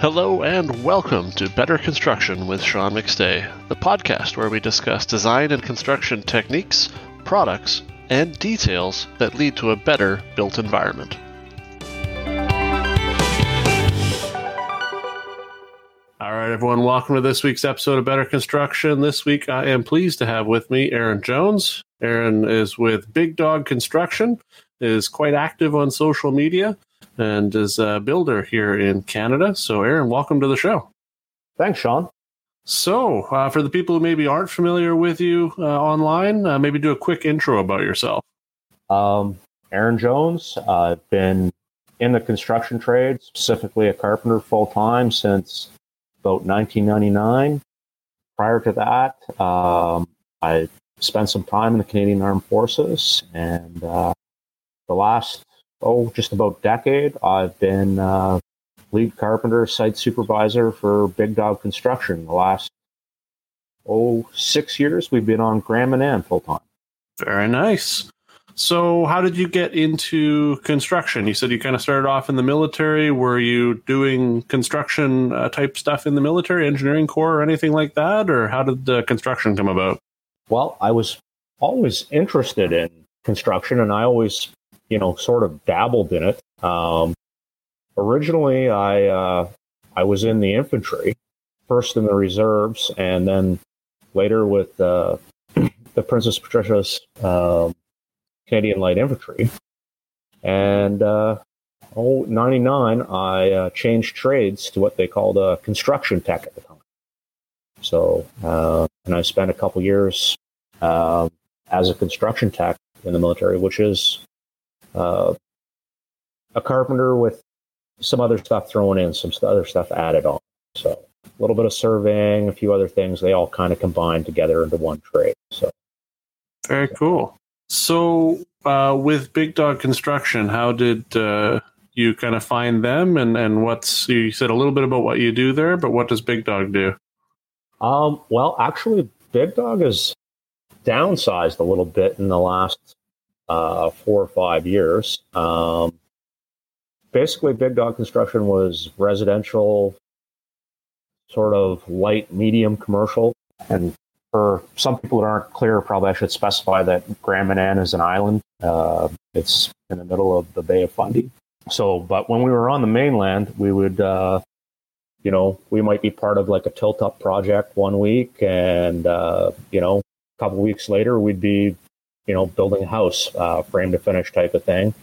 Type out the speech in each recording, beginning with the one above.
Hello and welcome to Better Construction with Sean McStay, the podcast where we discuss design and construction techniques, products, and details that lead to a better built environment. All right, everyone, welcome to this week's episode of Better Construction. This week, I am pleased to have with me Aaron Jones. Aaron is with Big Dog Construction, is quite active on social media, and is a builder here in Canada. So, Aaron, welcome to the show. Thanks, Sean. So, uh, for the people who maybe aren't familiar with you uh, online, uh, maybe do a quick intro about yourself. Um, Aaron Jones. I've been in the construction trade, specifically a carpenter full time since about 1999. Prior to that, um, I spent some time in the Canadian Armed Forces, and uh, the last oh, just about decade, I've been uh, lead carpenter, site supervisor for Big Dog Construction. The last oh six years, we've been on Grand Manan full time. Very nice. So, how did you get into construction? You said you kind of started off in the military. Were you doing construction uh, type stuff in the military, engineering corps, or anything like that? Or how did the construction come about? Well, I was always interested in construction and I always, you know, sort of dabbled in it. Um, originally, I, uh, I was in the infantry, first in the reserves, and then later with uh, the Princess Patricia's um, Canadian Light Infantry. And uh, oh, 99, I uh, changed trades to what they called a construction tech at the time. So, uh, and I spent a couple years uh, as a construction tech in the military, which is uh, a carpenter with some other stuff thrown in, some other stuff added on. So, a little bit of surveying, a few other things. They all kind of combined together into one trade. So, very cool. So, uh, with Big Dog Construction, how did uh, you kind of find them, and and what's you said a little bit about what you do there, but what does Big Dog do? Um, well, actually, Big Dog has downsized a little bit in the last uh, four or five years. Um, basically, Big Dog Construction was residential, sort of light, medium commercial, and for some people that aren't clear, probably I should specify that Grand Manan is an island. Uh, it's in the middle of the Bay of Fundy. So, but when we were on the mainland, we would, uh, you know, we might be part of like a tilt up project one week, and uh, you know, a couple weeks later, we'd be, you know, building a house, uh, frame to finish type of thing.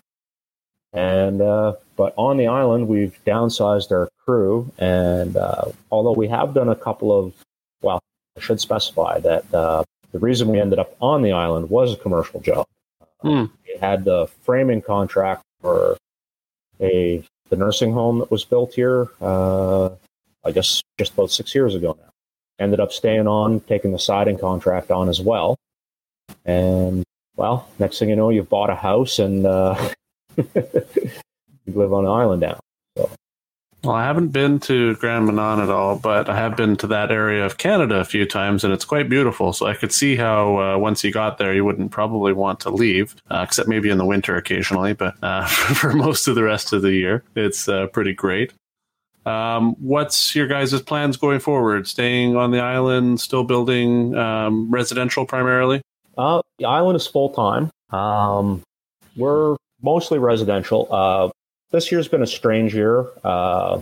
And uh, but on the island, we've downsized our crew, and uh, although we have done a couple of well, I should specify that uh, the reason we ended up on the island was a commercial job. Mm. We had the framing contract for a the nursing home that was built here. Uh, I guess just about six years ago now. Ended up staying on, taking the siding contract on as well. And well, next thing you know, you've bought a house and uh, you live on an island now. So well, I haven't been to Grand Manan at all, but I have been to that area of Canada a few times, and it's quite beautiful. So I could see how uh, once you got there, you wouldn't probably want to leave, uh, except maybe in the winter occasionally. But uh, for most of the rest of the year, it's uh, pretty great. Um, what's your guys' plans going forward? Staying on the island, still building um, residential primarily? Uh, the island is full time. Um, we're mostly residential. Uh, this year's been a strange year. Uh,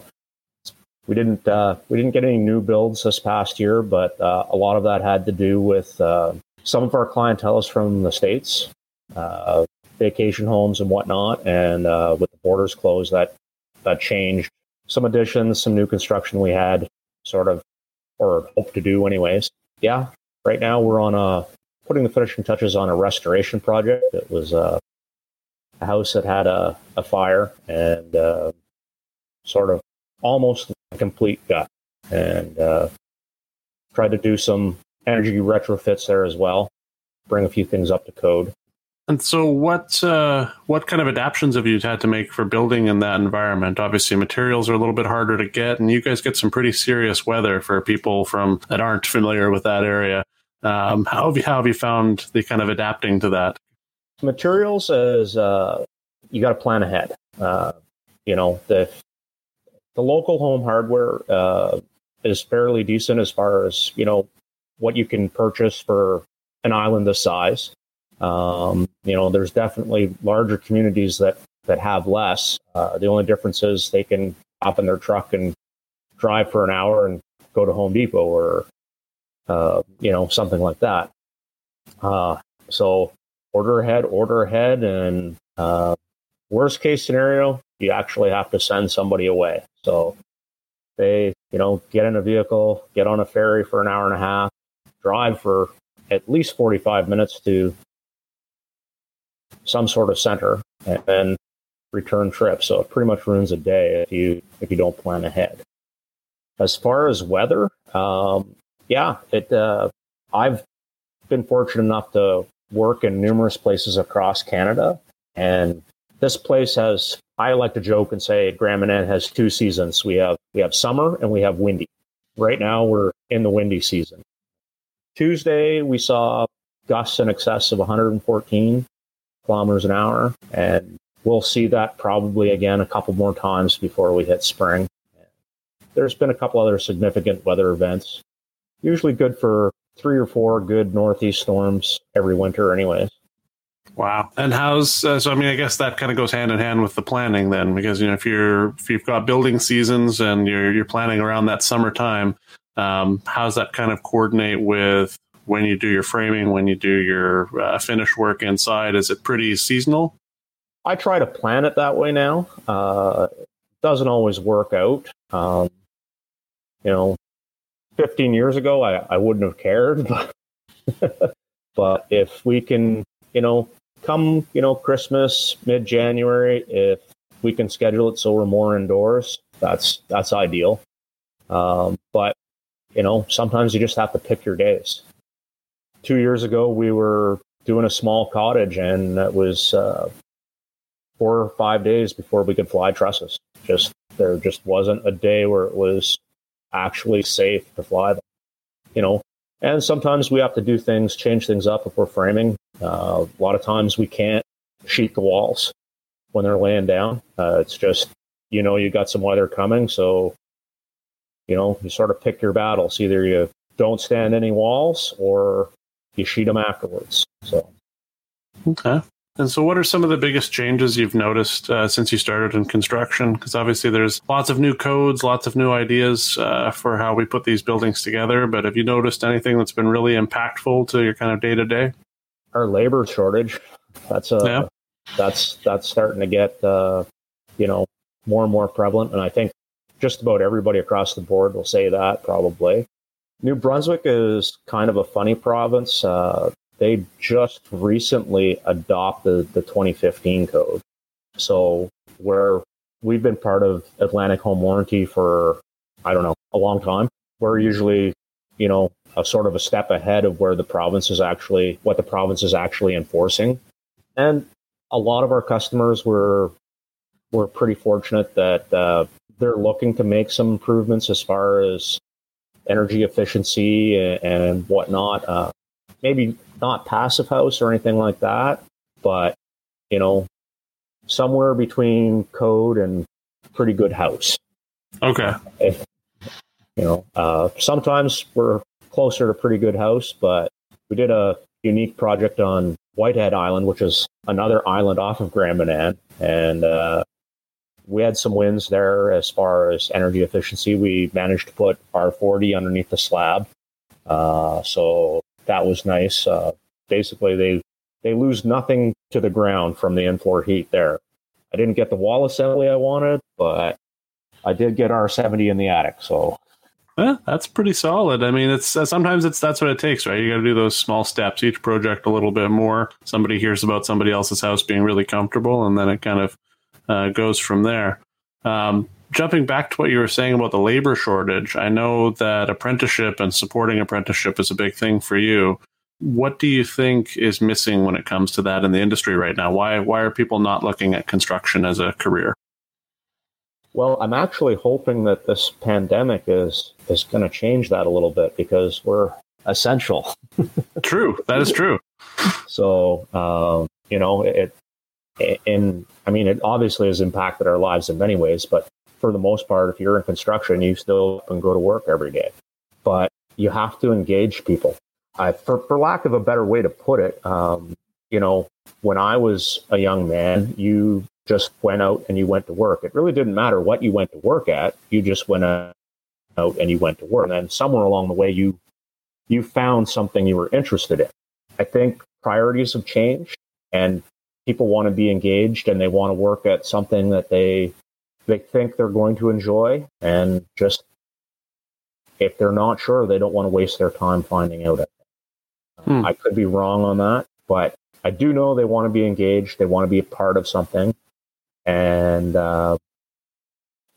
we didn't uh, we didn't get any new builds this past year, but uh, a lot of that had to do with uh, some of our clientele is from the states, vacation homes and whatnot, and with the borders closed, that that changed. Some additions, some new construction we had, sort of, or hope to do anyways. Yeah, right now we're on a putting the finishing touches on a restoration project. It was uh, a house that had a, a fire and uh, sort of almost complete gut. And uh, tried to do some energy retrofits there as well bring a few things up to code. And so what uh, what kind of adaptations have you had to make for building in that environment? Obviously materials are a little bit harder to get and you guys get some pretty serious weather for people from that aren't familiar with that area um, how, have you, how have you found the kind of adapting to that materials is uh, you got to plan ahead. Uh, you know, the the local home hardware uh, is fairly decent as far as you know what you can purchase for an island this size. Um, you know, there's definitely larger communities that that have less. Uh, the only difference is they can hop in their truck and drive for an hour and go to Home Depot or uh, you know something like that. Uh, so order ahead, order ahead, and uh, worst case scenario, you actually have to send somebody away. So they, you know, get in a vehicle, get on a ferry for an hour and a half, drive for at least 45 minutes to some sort of center, and then return trip. So it pretty much ruins a day if you if you don't plan ahead. As far as weather, um, yeah, it. Uh, I've been fortunate enough to work in numerous places across Canada, and this place has. I like to joke and say Grand Manan has two seasons. We have we have summer and we have windy. Right now we're in the windy season. Tuesday we saw gusts in excess of 114 kilometers an hour, and we'll see that probably again a couple more times before we hit spring. There's been a couple other significant weather events, usually good for three or four good northeast storms every winter, anyways. Wow. And how's uh, so? I mean, I guess that kind of goes hand in hand with the planning then, because you know if you're if you've got building seasons and you're you're planning around that summertime, um, how's that kind of coordinate with when you do your framing, when you do your uh, finish work inside? Is it pretty seasonal? I try to plan it that way now. Uh, doesn't always work out. Um, you know, 15 years ago, I, I wouldn't have cared. But, but if we can, you know, come, you know, Christmas, mid January, if we can schedule it so we're more indoors, that's that's ideal. Um, but you know, sometimes you just have to pick your days. Two years ago, we were doing a small cottage, and it was uh, four or five days before we could fly trusses. Just there just wasn't a day where it was actually safe to fly them. You know, and sometimes we have to do things, change things up if we're framing. Uh, a lot of times we can't sheet the walls when they're laying down. Uh, it's just you know you got some weather coming, so you know you sort of pick your battles. Either you don't stand any walls or you sheet them afterwards. So okay. And so, what are some of the biggest changes you've noticed uh, since you started in construction? Because obviously, there's lots of new codes, lots of new ideas uh, for how we put these buildings together. But have you noticed anything that's been really impactful to your kind of day to day? Our labor shortage. That's a yeah. that's that's starting to get uh, you know more and more prevalent, and I think just about everybody across the board will say that probably. New Brunswick is kind of a funny province. Uh, they just recently adopted the 2015 code. So where we've been part of Atlantic Home Warranty for I don't know a long time. We're usually you know a sort of a step ahead of where the province is actually what the province is actually enforcing, and a lot of our customers were were pretty fortunate that uh, they're looking to make some improvements as far as energy efficiency and, and whatnot. Uh, maybe not passive house or anything like that, but you know, somewhere between code and pretty good house. Okay. If, you know, uh, sometimes we're closer to pretty good house, but we did a unique project on Whitehead Island, which is another island off of Grand Manan, and uh, we had some wins there as far as energy efficiency. We managed to put R40 underneath the slab, uh, so that was nice. Uh, basically, they they lose nothing to the ground from the in-floor heat there. I didn't get the wall assembly I wanted, but I did get R70 in the attic. So yeah, that's pretty solid. I mean, it's uh, sometimes it's that's what it takes, right? You got to do those small steps, each project a little bit more. Somebody hears about somebody else's house being really comfortable, and then it kind of uh, goes from there. Um, jumping back to what you were saying about the labor shortage, I know that apprenticeship and supporting apprenticeship is a big thing for you. What do you think is missing when it comes to that in the industry right now? Why why are people not looking at construction as a career? Well, I'm actually hoping that this pandemic is is going to change that a little bit because we're essential. true, that is true. So, uh, you know, it, and I mean, it obviously has impacted our lives in many ways, but for the most part, if you're in construction, you still can go to work every day. But you have to engage people. I, for, for lack of a better way to put it, um, you know, when I was a young man, you just went out and you went to work. It really didn't matter what you went to work at. You just went out and you went to work. And then somewhere along the way, you you found something you were interested in. I think priorities have changed, and people want to be engaged and they want to work at something that they they think they're going to enjoy and just if they're not sure they don't want to waste their time finding out hmm. i could be wrong on that but i do know they want to be engaged they want to be a part of something and uh,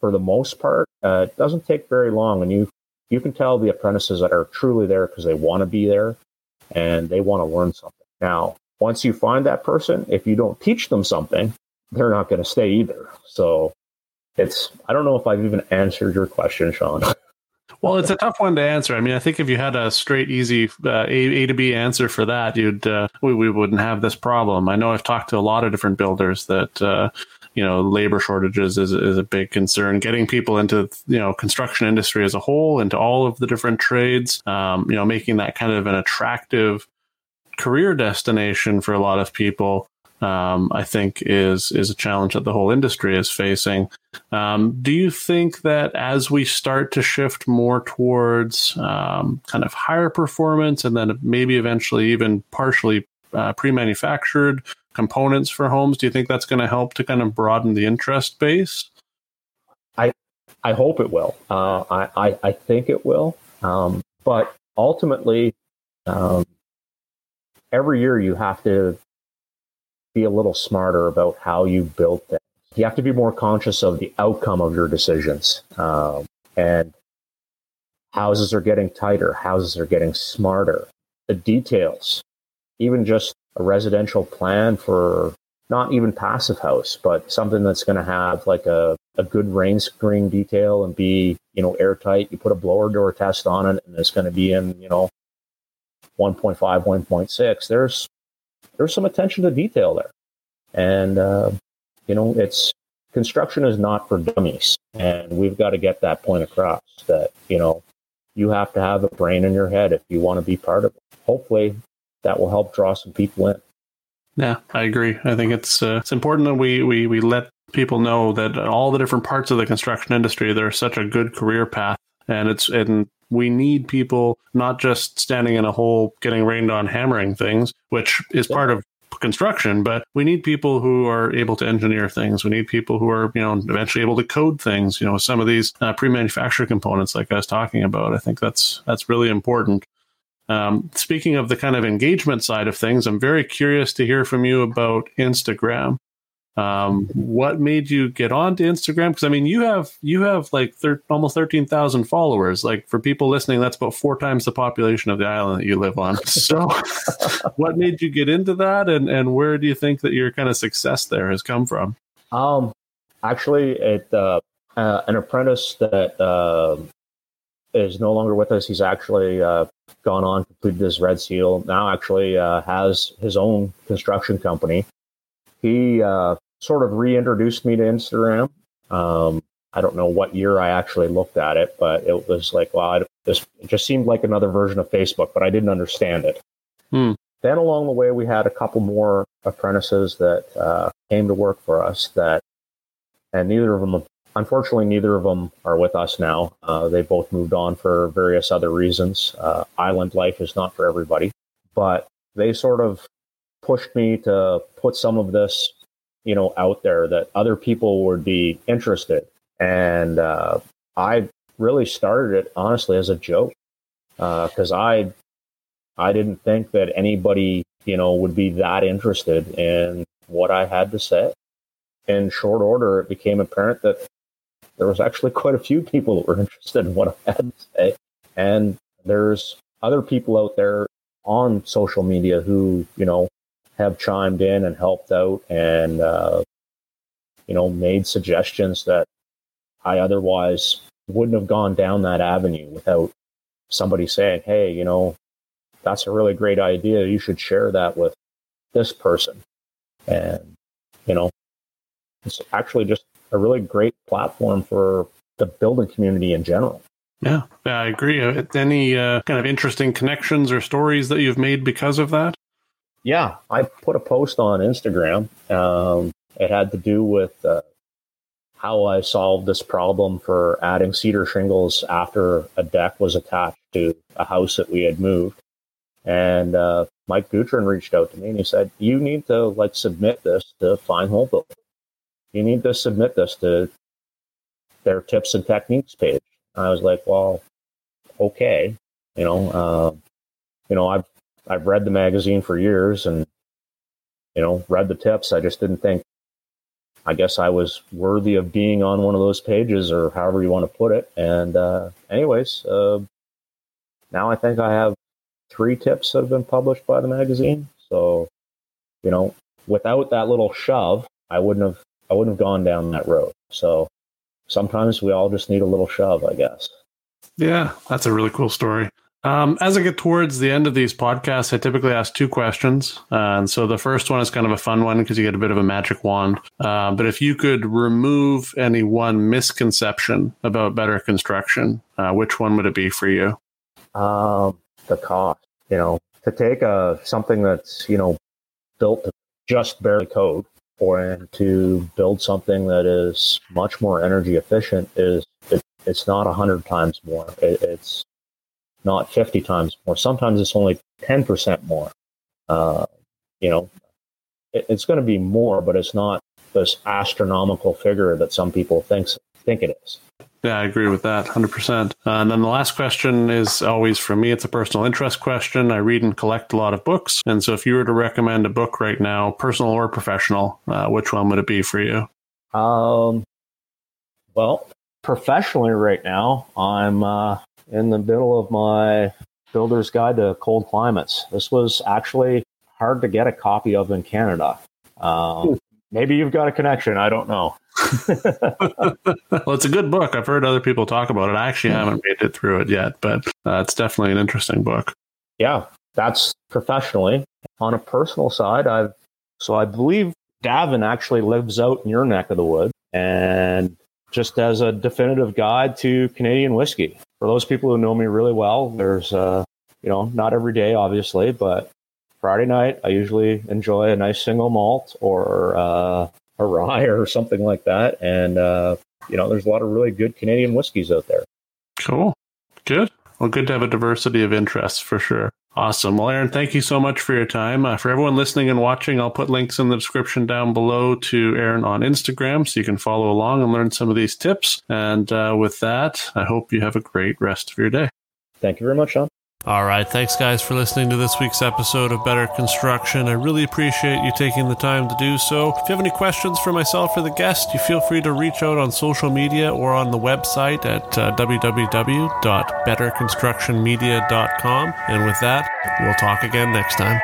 for the most part uh, it doesn't take very long and you you can tell the apprentices that are truly there because they want to be there and they want to learn something now once you find that person, if you don't teach them something, they're not going to stay either. So it's, I don't know if I've even answered your question, Sean. Well, it's a tough one to answer. I mean, I think if you had a straight, easy uh, a, a to B answer for that, you'd uh, we, we wouldn't have this problem. I know I've talked to a lot of different builders that uh, you know labor shortages is is a big concern. Getting people into you know construction industry as a whole, into all of the different trades, um, you know, making that kind of an attractive career destination for a lot of people, um, I think is is a challenge that the whole industry is facing. Um, do you think that as we start to shift more towards um, kind of higher performance, and then maybe eventually even partially uh, pre-manufactured components for homes, do you think that's going to help to kind of broaden the interest base? I I hope it will. Uh, I, I, I think it will. Um, but ultimately, um, every year you have to be a little smarter about how you build things. You have to be more conscious of the outcome of your decisions. Um, and houses are getting tighter, houses are getting smarter. The details, even just a residential plan for not even passive house, but something that's going to have like a, a good rain screen detail and be, you know, airtight. You put a blower door test on it and it's going to be in, you know, 1.5, 1.6, there's there's some attention to detail there, and uh, you know it's construction is not for dummies, and we've got to get that point across that you know you have to have a brain in your head if you want to be part of it. Hopefully, that will help draw some people in. Yeah, I agree. I think it's uh, it's important that we, we we let people know that all the different parts of the construction industry there's such a good career path and it's and we need people not just standing in a hole getting rained on hammering things, which is part of construction, but we need people who are able to engineer things. We need people who are, you know, eventually able to code things. You know, some of these uh, pre-manufactured components, like I was talking about, I think that's that's really important. Um, speaking of the kind of engagement side of things, I'm very curious to hear from you about Instagram. Um, what made you get onto Instagram? Because I mean, you have you have like thir- almost thirteen thousand followers. Like for people listening, that's about four times the population of the island that you live on. So, what made you get into that, and and where do you think that your kind of success there has come from? Um, actually, it uh, uh, an apprentice that uh, is no longer with us. He's actually uh, gone on completed his red seal. Now, actually, uh, has his own construction company. He uh, sort of reintroduced me to Instagram. Um, I don't know what year I actually looked at it, but it was like, well, I, this, it just seemed like another version of Facebook, but I didn't understand it. Hmm. Then along the way, we had a couple more apprentices that uh, came to work for us that, and neither of them, unfortunately, neither of them are with us now. Uh, they both moved on for various other reasons. Uh, island life is not for everybody, but they sort of pushed me to put some of this you know, out there that other people would be interested. And uh, I really started it honestly as a joke because uh, I I didn't think that anybody you know would be that interested in what I had to say. In short order, it became apparent that there was actually quite a few people that were interested in what I had to say, and there's other people out there on social media who you know have chimed in and helped out and, uh, you know, made suggestions that I otherwise wouldn't have gone down that avenue without somebody saying, hey, you know, that's a really great idea. You should share that with this person. And, you know, it's actually just a really great platform for the building community in general. Yeah, I agree. Uh, any uh, kind of interesting connections or stories that you've made because of that? Yeah, I put a post on Instagram. Um, it had to do with uh, how I solved this problem for adding cedar shingles after a deck was attached to a house that we had moved. And uh, Mike Guertin reached out to me and he said, "You need to like submit this to Fine Homebuilding. You need to submit this to their tips and techniques page." I was like, well, okay, you know, uh, you know, I've I've read the magazine for years and you know read the tips. I just didn't think. I guess I was worthy of being on one of those pages, or however you want to put it. And uh, anyways, uh, now I think I have three tips that have been published by the magazine. So, you know, without that little shove, I wouldn't have I wouldn't have gone down that road. So sometimes we all just need a little shove, I guess. Yeah, that's a really cool story. Um, as I get towards the end of these podcasts, I typically ask two questions. Uh, and so the first one is kind of a fun one because you get a bit of a magic wand. Uh, but if you could remove any one misconception about better construction, uh, which one would it be for you? Um, the cost. You know, to take a something that's you know built to just barely code or to build something that is much more energy efficient is it, it's not a 100 times more it, it's not 50 times more sometimes it's only 10% more uh, you know it, it's going to be more but it's not this astronomical figure that some people thinks think it is yeah, I agree with that 100%. Uh, and then the last question is always for me, it's a personal interest question. I read and collect a lot of books. And so if you were to recommend a book right now, personal or professional, uh, which one would it be for you? Um, well, professionally right now, I'm uh, in the middle of my Builder's Guide to Cold Climates. This was actually hard to get a copy of in Canada. Um, maybe you've got a connection. I don't know. well, it's a good book. I've heard other people talk about it. I actually haven't made it through it yet, but uh, it's definitely an interesting book. Yeah, that's professionally. On a personal side, I've so I believe Davin actually lives out in your neck of the wood, and just as a definitive guide to Canadian whiskey. For those people who know me really well, there's uh, you know not every day, obviously, but Friday night I usually enjoy a nice single malt or uh, a rye or something like that. And, uh, you know, there's a lot of really good Canadian whiskeys out there. Cool. Good. Well, good to have a diversity of interests for sure. Awesome. Well, Aaron, thank you so much for your time. Uh, for everyone listening and watching, I'll put links in the description down below to Aaron on Instagram so you can follow along and learn some of these tips. And uh, with that, I hope you have a great rest of your day. Thank you very much, Sean. All right. Thanks, guys, for listening to this week's episode of Better Construction. I really appreciate you taking the time to do so. If you have any questions for myself or the guest, you feel free to reach out on social media or on the website at uh, www.betterconstructionmedia.com. And with that, we'll talk again next time.